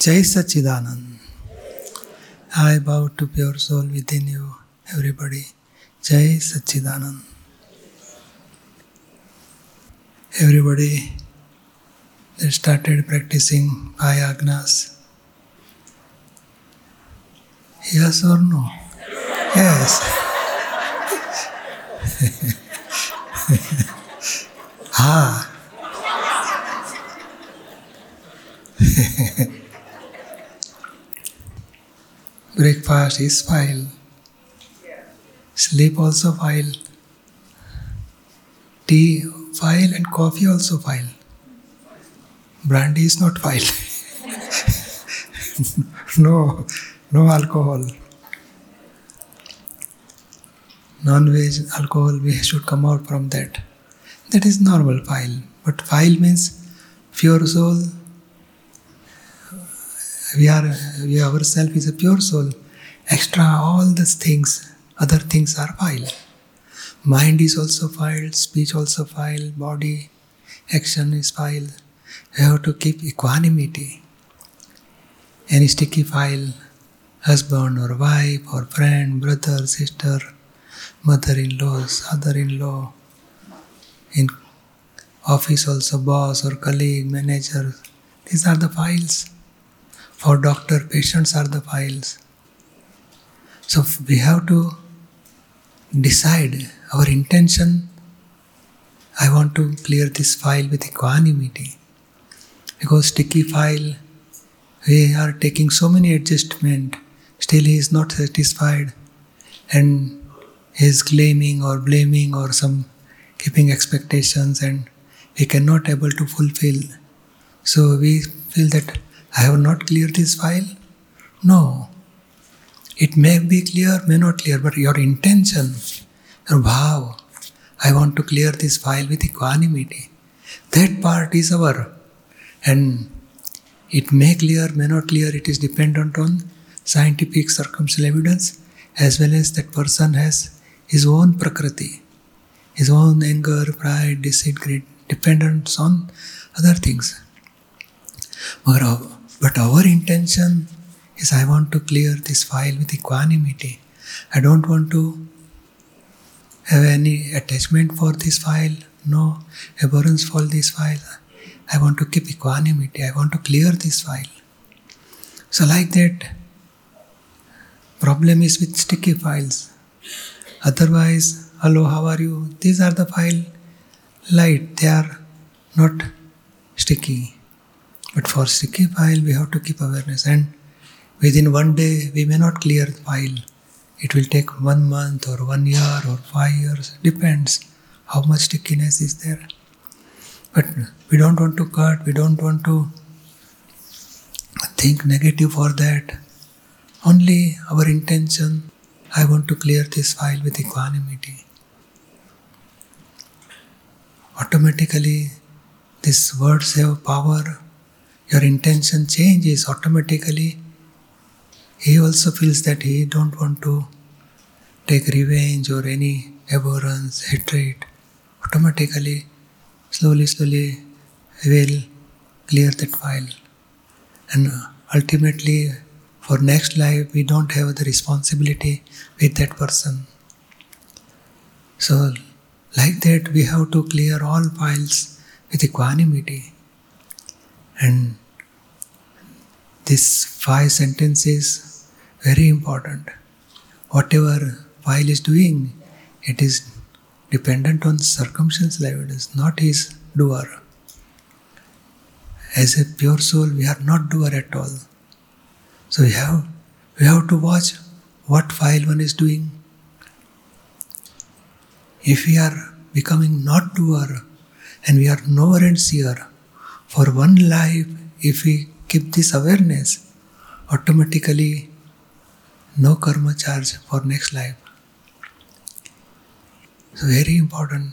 Jai Sachidanand. I bow to pure soul within you, everybody. Jai Sachidanand. Everybody that started practicing five. Yes or no? Yes. ah. Breakfast is file. Sleep also file. Tea file and coffee also file. Brandy is not file. no, no alcohol. Non-veg alcohol, we should come out from that. That is normal file. But file means pure soul. We are, we ourselves is a pure soul. Extra all these things, other things are file. Mind is also file, speech also file, body, action is file. We have to keep equanimity. Any sticky file, husband or wife or friend, brother, sister, mother-in-law, father-in-law, in office also boss or colleague, manager. These are the files. For doctor, patients are the files. So we have to decide our intention. I want to clear this file with equanimity. Because sticky file, we are taking so many adjustment, still he is not satisfied and he is claiming or blaming or some keeping expectations and we cannot able to fulfill. So we feel that I have not cleared this file. No. It may be clear, may not clear, but your intention, your bhav, I want to clear this file with equanimity. That part is our. And it may clear, may not clear, it is dependent on scientific circumstantial evidence as well as that person has his own prakriti, his own anger, pride, deceit, greed, dependence on other things. But our intention is I want to clear this file with equanimity. I don't want to have any attachment for this file, no abhorrence for this file. I want to keep equanimity. I want to clear this file. So, like that, problem is with sticky files. Otherwise, hello, how are you? These are the file light. They are not sticky. But for sticky file, we have to keep awareness. And within one day, we may not clear the file. It will take one month or one year or five years. Depends how much stickiness is there. But we don't want to cut, we don't want to think negative for that. Only our intention, I want to clear this file with equanimity. Automatically, these words have power. Your intention changes automatically. He also feels that he don't want to take revenge or any abhorrence, hatred. Automatically, slowly, slowly, will clear that file. And uh, ultimately, for next life, we don't have the responsibility with that person. So, like that, we have to clear all files with equanimity. And these five sentences very important. Whatever file is doing, it is dependent on circumstantial evidence, not his doer. As a pure soul, we are not doer at all. So we have we have to watch what file one is doing. If we are becoming not doer and we are knower and seer, for one life, if we keep this awareness, automatically no karma charge for next life. So very important.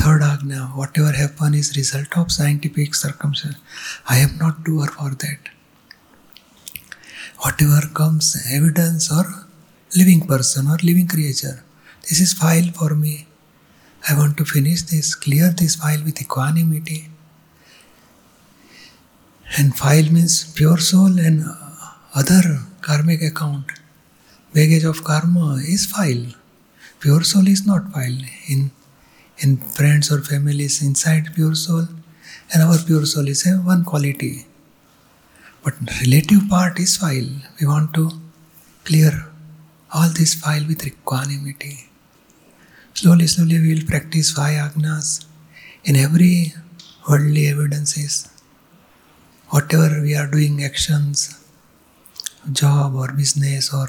Third agna, whatever happen is result of scientific circumstance. I am not doer for that. Whatever comes, evidence or living person or living creature, this is file for me. I want to finish this, clear this file with equanimity. And file means pure soul and uh, other karmic account. Baggage of karma is file. Pure soul is not file. In in friends or families inside pure soul, and our pure soul is a one quality. But relative part is file. We want to clear all this file with equanimity. Slowly, slowly we will practice five agnas in every worldly evidences. Whatever we are doing actions, job or business or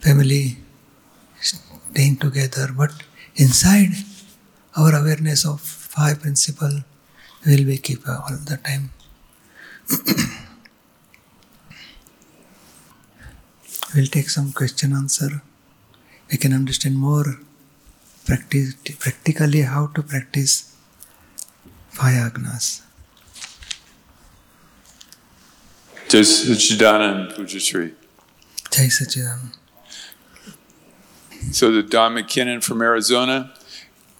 family, staying together, but inside our awareness of five principle will be keep all the time. we'll take some question answer. We can understand more practice, practically how to practice five agnas. Jai Sachidanand Pujyashri. Jai Sachidanand. So the Don McKinnon from Arizona.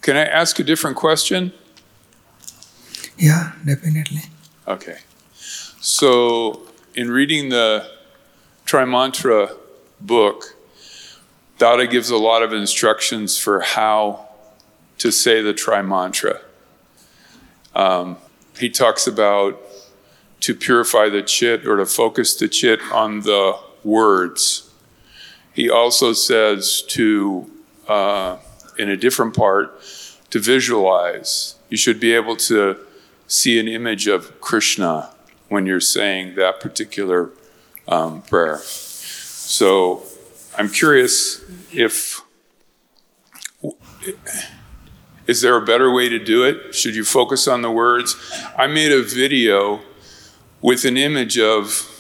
Can I ask a different question? Yeah, definitely. Okay. So in reading the Trimantra book, Dada gives a lot of instructions for how to say the Trimantra. Um, he talks about to purify the chit or to focus the chit on the words. He also says to, uh, in a different part, to visualize. You should be able to see an image of Krishna when you're saying that particular um, prayer. So I'm curious if is there a better way to do it? Should you focus on the words? I made a video with an image of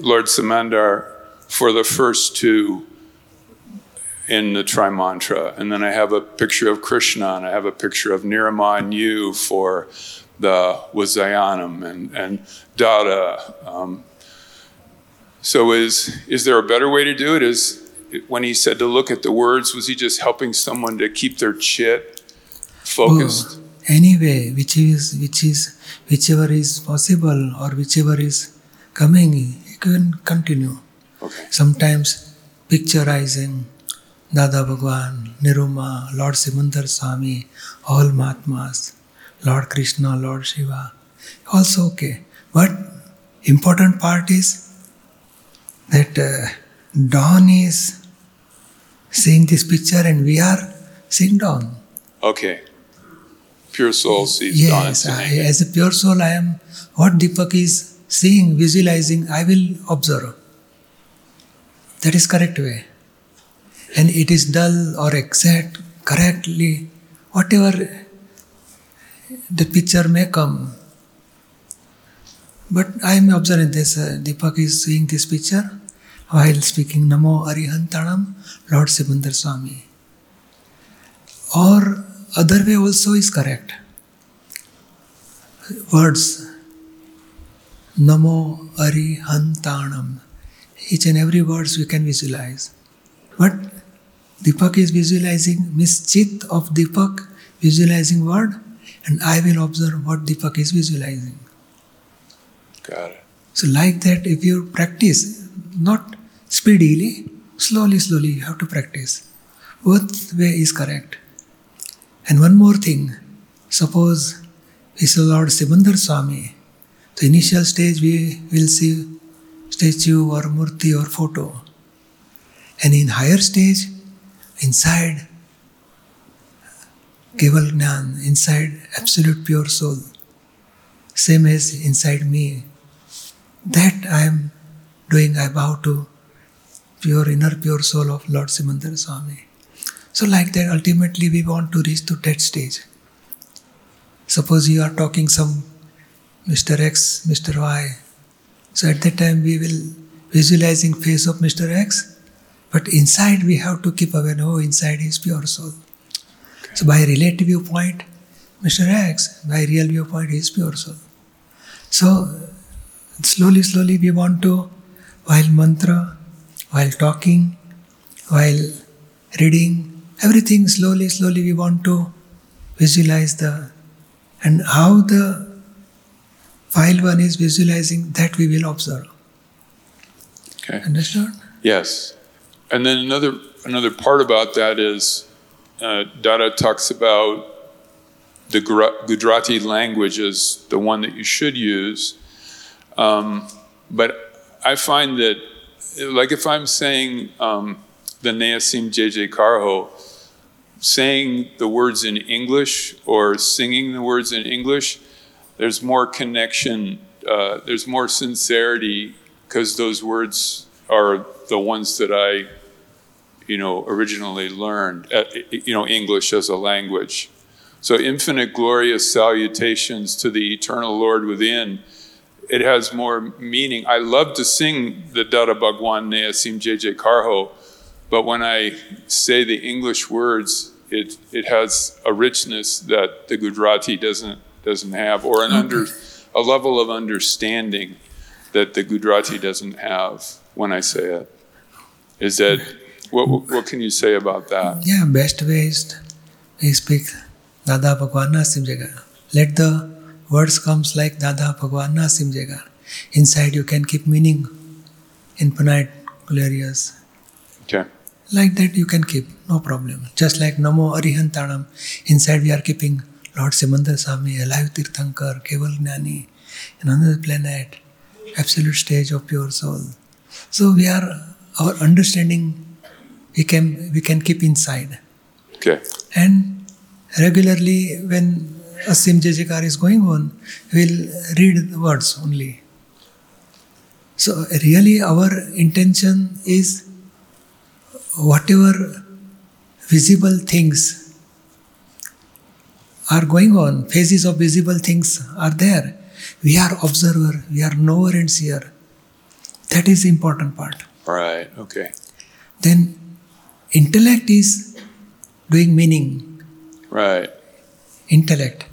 Lord Simandar for the first two in the Tri Mantra. And then I have a picture of Krishna and I have a picture of Niruma and you for the Vazayanam and, and Dada. Um, so is, is there a better way to do it? Is when he said to look at the words, was he just helping someone to keep their chit focused? Oh, anyway, which is which is whichever is possible or whichever is coming, you can continue. Okay. Sometimes picturizing Dada Bhagwan, Niruma, Lord Simandar Swami, all Mahatmas, Lord Krishna, Lord Shiva, also okay. But important part is that uh, Don is seeing this picture and we are seeing Don. Okay. Pure soul sees Yes. I, as a pure soul, I am what Deepak is seeing, visualizing, I will observe. That is correct way. And it is dull or exact, correctly, whatever the picture may come. But I am observing this. Uh, Deepak is seeing this picture while speaking Namo Arihantanam, Lord Simandar Swami. Or other way also is correct. Words Namo Arihantanam. Each and every words we can visualize. But Deepak is visualizing mischit of Deepak, visualizing word, and I will observe what Deepak is visualizing. Got it. So, like that, if you practice, not speedily, slowly, slowly, you have to practice. Both way is correct. And one more thing, suppose we see Lord Simandar Swami. The initial stage we will see statue or murti or photo. And in higher stage, inside Keval Gnan, inside absolute pure soul, same as inside me, that I am doing, I bow to pure inner pure soul of Lord Simandar Swami. So, like that, ultimately we want to reach to that stage. Suppose you are talking some Mr. X, Mr. Y. So at that time we will visualizing face of Mr. X, but inside we have to keep aware, oh, inside is pure soul. So by relative viewpoint, Mr. X, by real viewpoint, he is pure soul. So slowly, slowly we want to, while mantra, while talking, while reading, everything slowly, slowly we want to visualize the and how the File one is visualizing that we will observe. Okay. Understood? Yes. And then another another part about that is uh, Dada talks about the Gujarati language is the one that you should use. Um, but I find that, like if I'm saying um, the Na Asim Jai Jaikar Ho, saying the words in English or singing the words in English, there's more connection, uh, there's more sincerity because those words are the ones that I, you know, originally learned, uh, you know, English as a language. So, infinite glorious salutations to the eternal Lord within. It has more meaning. I love to sing the Dada Bhagwan Na Asim Jai Jaikar Ho, but when I say the English words, it, it has a richness that the Gujarati doesn't, doesn't have, or an under, a level of understanding that the Gujarati doesn't have when I say it. Is that, what, what can you say about that? Yeah, best way is we speak Dada Bhagwan Simjega. Let the words comes like Dada Bhagwan Simjega. Inside you can keep meaning, infinite, glorious. Okay. Like that you can keep, no problem. Just like Namo Arihantanam, inside we are keeping Lord Simandar Swami, alive Tirthankar, Keval Gnani, in another planet, absolute stage of pure soul. So we are, our understanding we can, we can keep inside. Okay. And regularly when a Sim Jajikar is going on, we'll read the words only. So really our intention is whatever visible things are going on, phases of visible things are there. We are observer, we are knower and seer. That is the important part. Right. Okay. Then intellect is doing meaning, Right. intellect.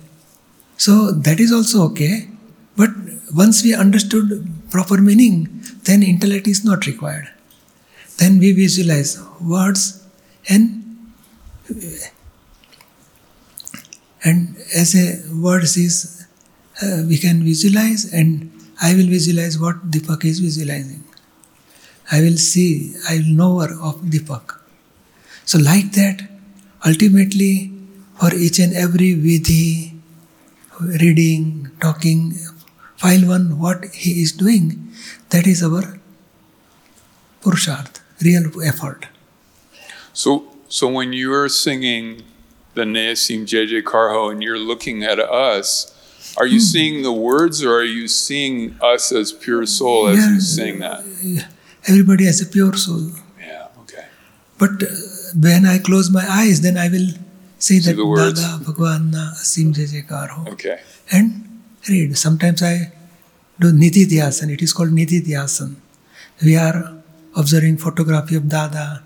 So that is also okay. But once we understood proper meaning, then intellect is not required. Then we visualize words and and as a words is uh, we can visualize and I will visualize what Deepak is visualizing. I will see, I will know of Deepak. So like that, ultimately for each and every vidhi, reading, talking, file one, what he is doing, that is our purusharth, real effort. So, so when you're singing the Na Asim Jai Jaikar Ho and you're looking at us, are you seeing the words or are you seeing us as pure soul as Yeah. you sing that? Everybody has a pure soul. Yeah, okay. But uh, when I close my eyes, then I will say that the words. Dada Bhagwan Asim Jai Jaikar Ho. Okay. and read. Sometimes I do Nididhyasan. It is called Nididhyasan. We are observing photography of Dada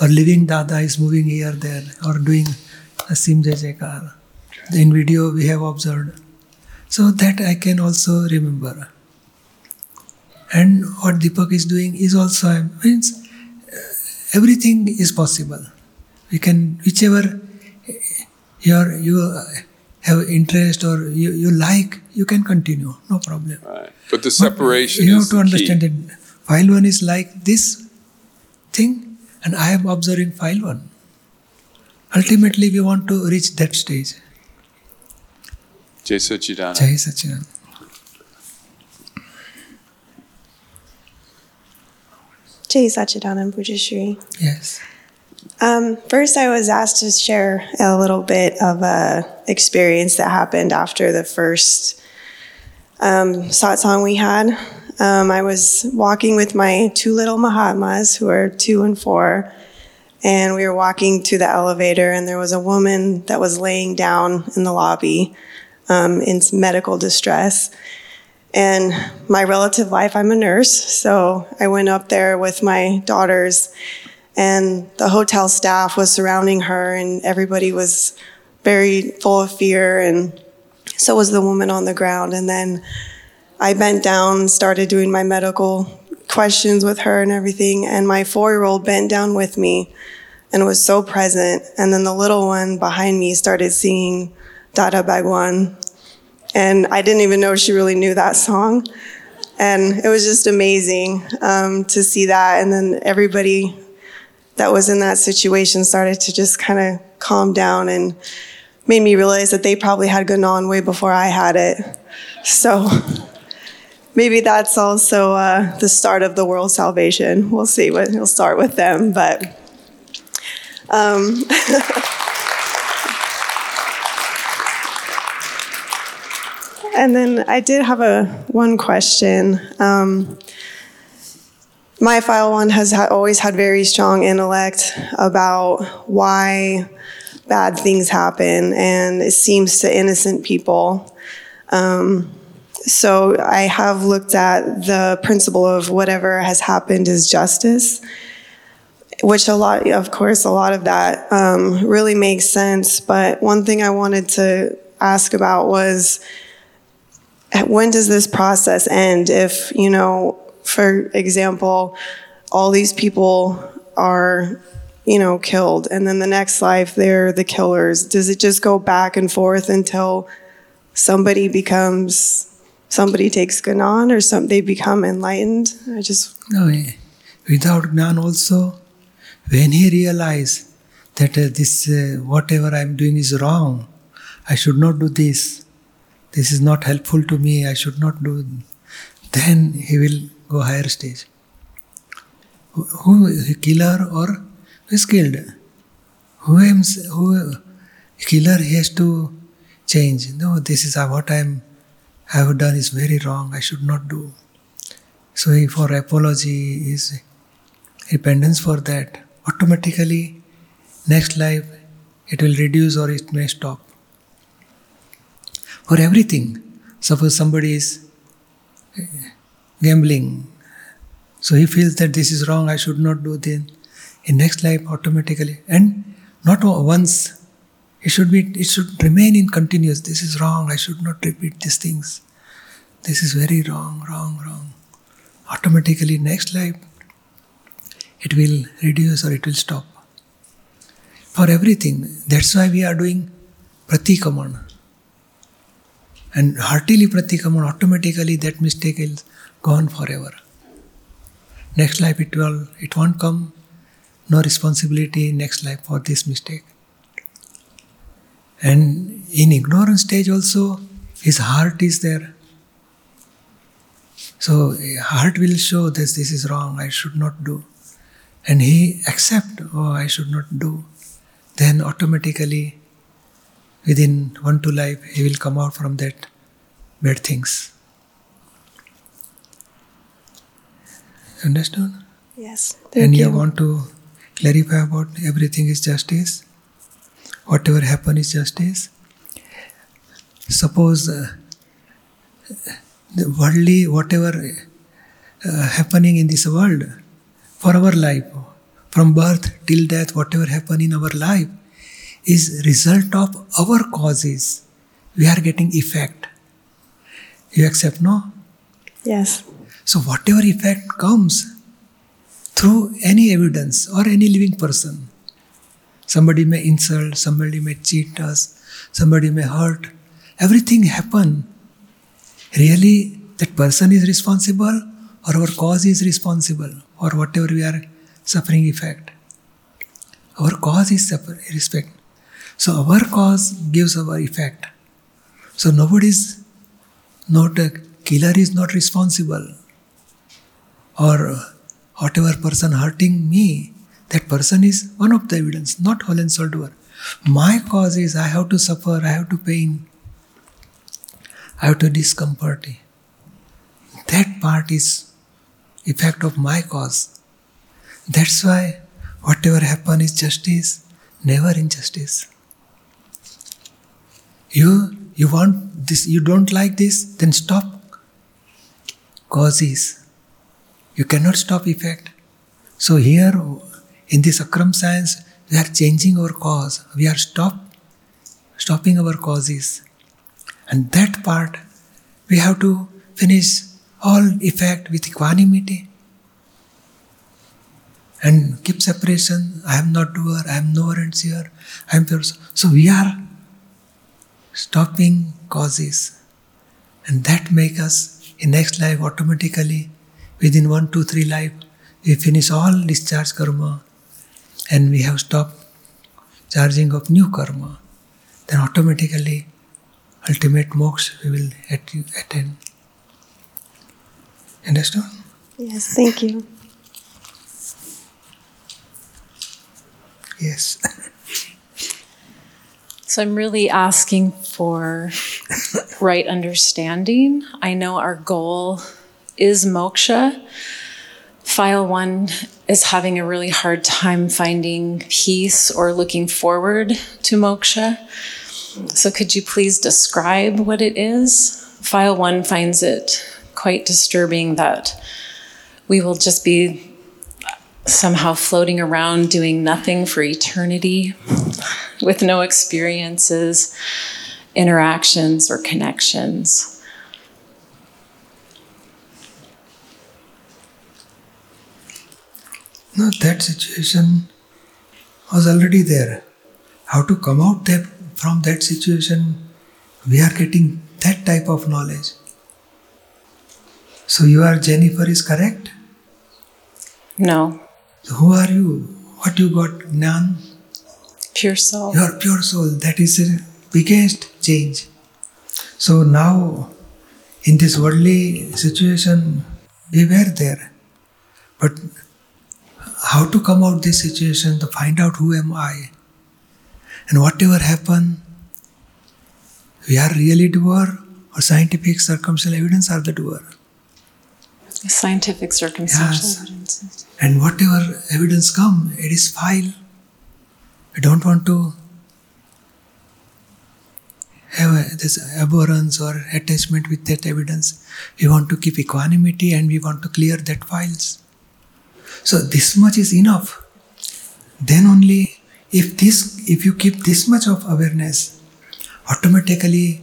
or living Dada is moving here, there, or doing Asim Jai Jaikar. In video we have observed. So that I can also remember. And what Deepak is doing is also means uh, everything is possible. We can whichever your you have interest or you, you like, you can continue, no problem. Right. But the separation But you have to the key. understand that file one is like this thing, and I am observing file one. Ultimately, we want to reach that stage. Jai Sachidanand. Jai Sachidanand. Jai Sachidanand Pujyashri. Yes. Um, first, I was asked to share a little bit of a experience that happened after the first um, satsang we had. Um, I was walking with my two little Mahatmas, who are two and four, and we were walking to the elevator, and there was a woman that was laying down in the lobby um, in medical distress. And my relative life, I'm a nurse, so I went up there with my daughters and the hotel staff was surrounding her and everybody was very full of fear and so was the woman on the ground and then i bent down started doing my medical questions with her and everything and my four-year-old bent down with me and was so present and then the little one behind me started singing dada Bhagwan and I didn't even know she really knew that song. And it was just amazing um, to see that. And then everybody that was in that situation started to just kind of calm down and made me realize that they probably had gone on way before I had it. So maybe that's also uh, the start of the world salvation. We'll see. What, we'll start with them, but. Um, and then I did have a one question. Um, my file one has ha- always had very strong intellect about why bad things happen, and it seems to innocent people. Um, so I have looked at the principle of whatever has happened is justice, which a lot, of course, a lot of that um, really makes sense. But one thing I wanted to ask about was when does this process end? If, you know, for example, all these people are, you know, killed, and then the next life they're the killers, does it just go back and forth until somebody becomes, somebody takes Gnan or some, they become enlightened? I just. No, eh, without Gnan also, when he realized that uh, this, uh, whatever I'm doing is wrong, I should not do this, this is not helpful to me, I should not do, then he will go higher stage. Who, who killer or who is killed? Who am who killer he has to change. No, this is what I am have done is very wrong. I should not do. So for apology is repentance for that. Automatically, next life it will reduce or it may stop. For everything, suppose somebody is eh, gambling. So he feels that this is wrong, I should not do this. In next life, automatically, and not once, it should be, it should remain in continuous. This is wrong, I should not repeat these things. This is very wrong, wrong, wrong. Automatically, next life, it will reduce or it will stop. For everything. That's why we are doing pratikraman. And heartily pratikraman, automatically that mistake is gone forever. Next life it will it won't come. No responsibility next life for this mistake. And in ignorance stage also, his heart is there. So heart will show this, this is wrong, I should not do. And he accept, oh, I should not do. Then automatically, within one two life, he will come out from that bad things. Understood? Yes. Thank and you. you want to clarify about everything is justice? Whatever happen is justice? Suppose uh, the worldly, whatever uh, happening in this world, for our life, from birth till death, whatever happen in our life, is result of our causes. We are getting effect. You accept, no? Yes. So, whatever effect comes through any evidence or any living person, somebody may insult, somebody may cheat us, somebody may hurt, everything happen. Really, that person is responsible or our cause is responsible or whatever we are suffering effect. Our cause is suffer- respect. So our cause gives our effect. So nobody's not a killer is not responsible or whatever person hurting me, that person is one of the evidence, not whole and soul doer. My cause is I have to suffer, I have to pain, I have to discomfort. That part is effect of my cause. That's why whatever happen is justice, never injustice. You you want this, you don't like this, then stop. Causes. You cannot stop effect. So here in this Akram science, we are changing our cause. We are stop stopping our causes. And that part we have to finish all effect with equanimity. And keep separation. I am not doer, I am knower and seer, I am pure. So we are stopping causes. And that make us in next life automatically within one, two, three life we finish all discharge karma and we have stopped charging of new karma. Then automatically ultimate moksha we will at, attain. Understand? Yes, thank you. Yes. So I'm really asking for right understanding. I know our goal is moksha. File one is having a really hard time finding peace or looking forward to moksha. So could you please describe what it is? File one finds it quite disturbing that we will just be somehow floating around doing nothing for eternity with no experiences, interactions, or connections. No, that situation was already there. How to come out that, from that situation, we are getting that type of knowledge. So you are Jennifer is correct? No. So who are you? What you got? Gnan? Pure soul. You are pure soul. That is the biggest change. So now, in this worldly situation, we were there. But how to come out this situation, to find out who am I? And whatever happen, we are really doer or scientific circumstantial evidence are the doer. Scientific circumstantial Yes. evidence. And whatever evidence come, it is file. We don't want to have a, this abhorrence or attachment with that evidence. We want to keep equanimity and we want to clear that files. So this much is enough. Then only if this if you keep this much of awareness, automatically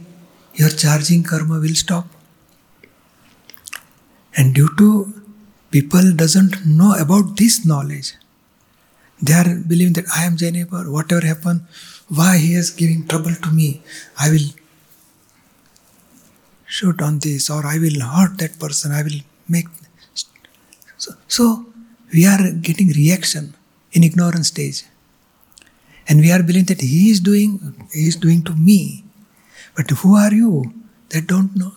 your charging karma will stop. And due to people doesn't know about this knowledge, they are believing that I am Jennifer, whatever happened why he is giving trouble to me, I will shoot on this or I will hurt that person, I will make. So, so we are getting reaction in ignorance stage. And we are believing that he is doing, he is doing to me. But who are you? They don't know.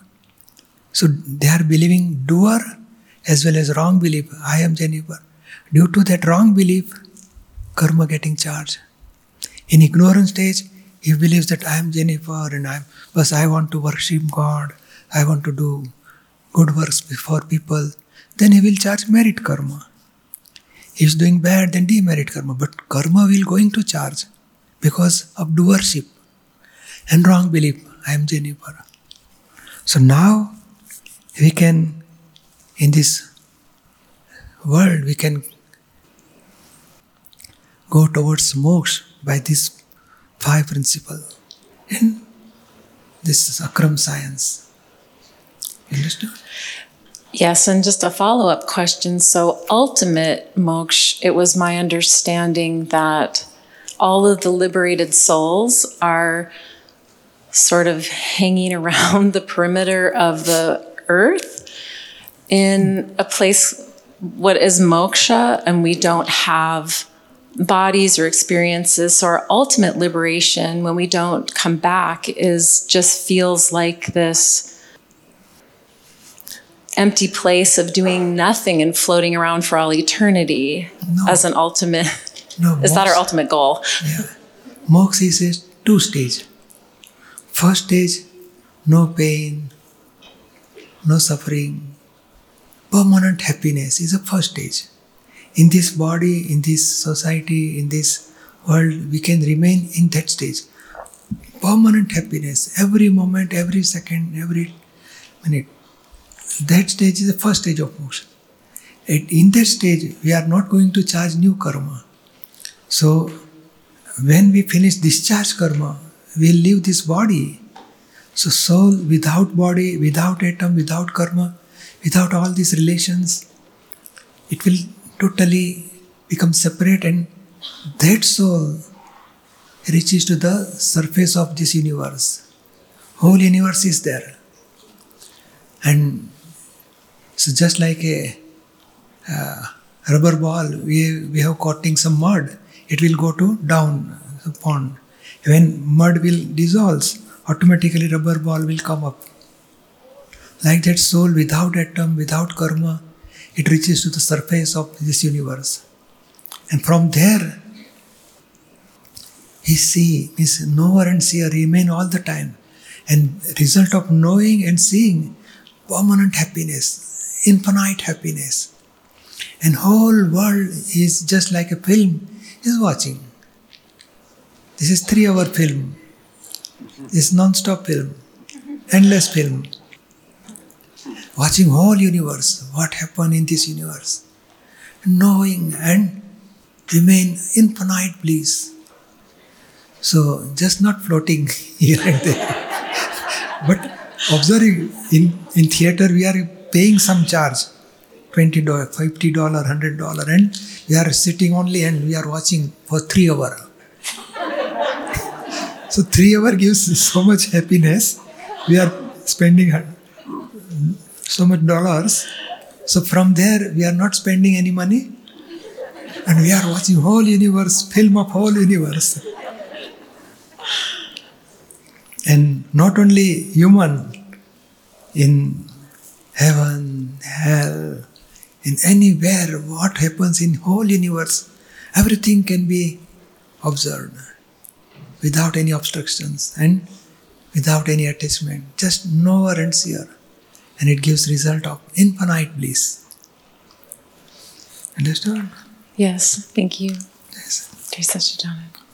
So they are believing doer as well as wrong belief. I am Jennifer. Due to that wrong belief, karma getting charged. In ignorance stage, he believes that I am Jennifer and I'm but I want to worship God, I want to do good works before people, then he will charge merit karma. He's doing bad, then demerit karma. But karma will going to charge because of doership and wrong belief. I am Jennifer. So now we can, in this world, we can go towards moksha by this five principle in this Akram science. You understand? Yes, and just a follow up question. So, ultimate moksha, it was my understanding that all of the liberated souls are sort of hanging around the perimeter of the earth in a place what is moksha and we don't have bodies or experiences so our ultimate liberation when we don't come back is just feels like this empty place of doing nothing and floating around for all eternity No. as an ultimate No, is that our ultimate goal Yeah. Moksha is a two stage. First stage, no pain, no suffering, permanent happiness is the first stage. In this body, in this society, in this world, we can remain in that stage. Permanent happiness, every moment, every second, every minute. That stage is the first stage of moksha. In that stage, we are not going to charge new karma. So, when we finish discharge karma, we'll leave this body. So, soul without body, without atom, without karma, without all these relations, it will totally become separate, and that soul reaches to the surface of this universe. Whole universe is there. And so just like a uh, rubber ball, we, we have coating some mud, it will go to down the pond. When mud will dissolves, automatically rubber ball will come up. Like that soul without atom, without karma, it reaches to the surface of this universe. And from there, he see, means knower and seer remain all the time. And result of knowing and seeing, permanent happiness, infinite happiness. And whole world is just like a film is watching. This is three hour film. This non-stop film, endless film. Watching whole universe, what happened in this universe. Knowing and remain infinite bliss. So just not floating here and there, but observing in, in theater we are paying some charge, twenty dollar, fifty dollar, hundred dollar, and we are sitting only and we are watching for three hour. so three hour gives so much happiness. We are spending so much dollars. So from there we are not spending any money, and we are watching whole universe, film of whole universe. And not only human, in heaven, hell, in anywhere, what happens in whole universe, everything can be observed without any obstructions and without any attachment. Just knower and seer. And it gives result of infinite bliss. Understood? Yes, thank you. Yes. Jai Sachidanand.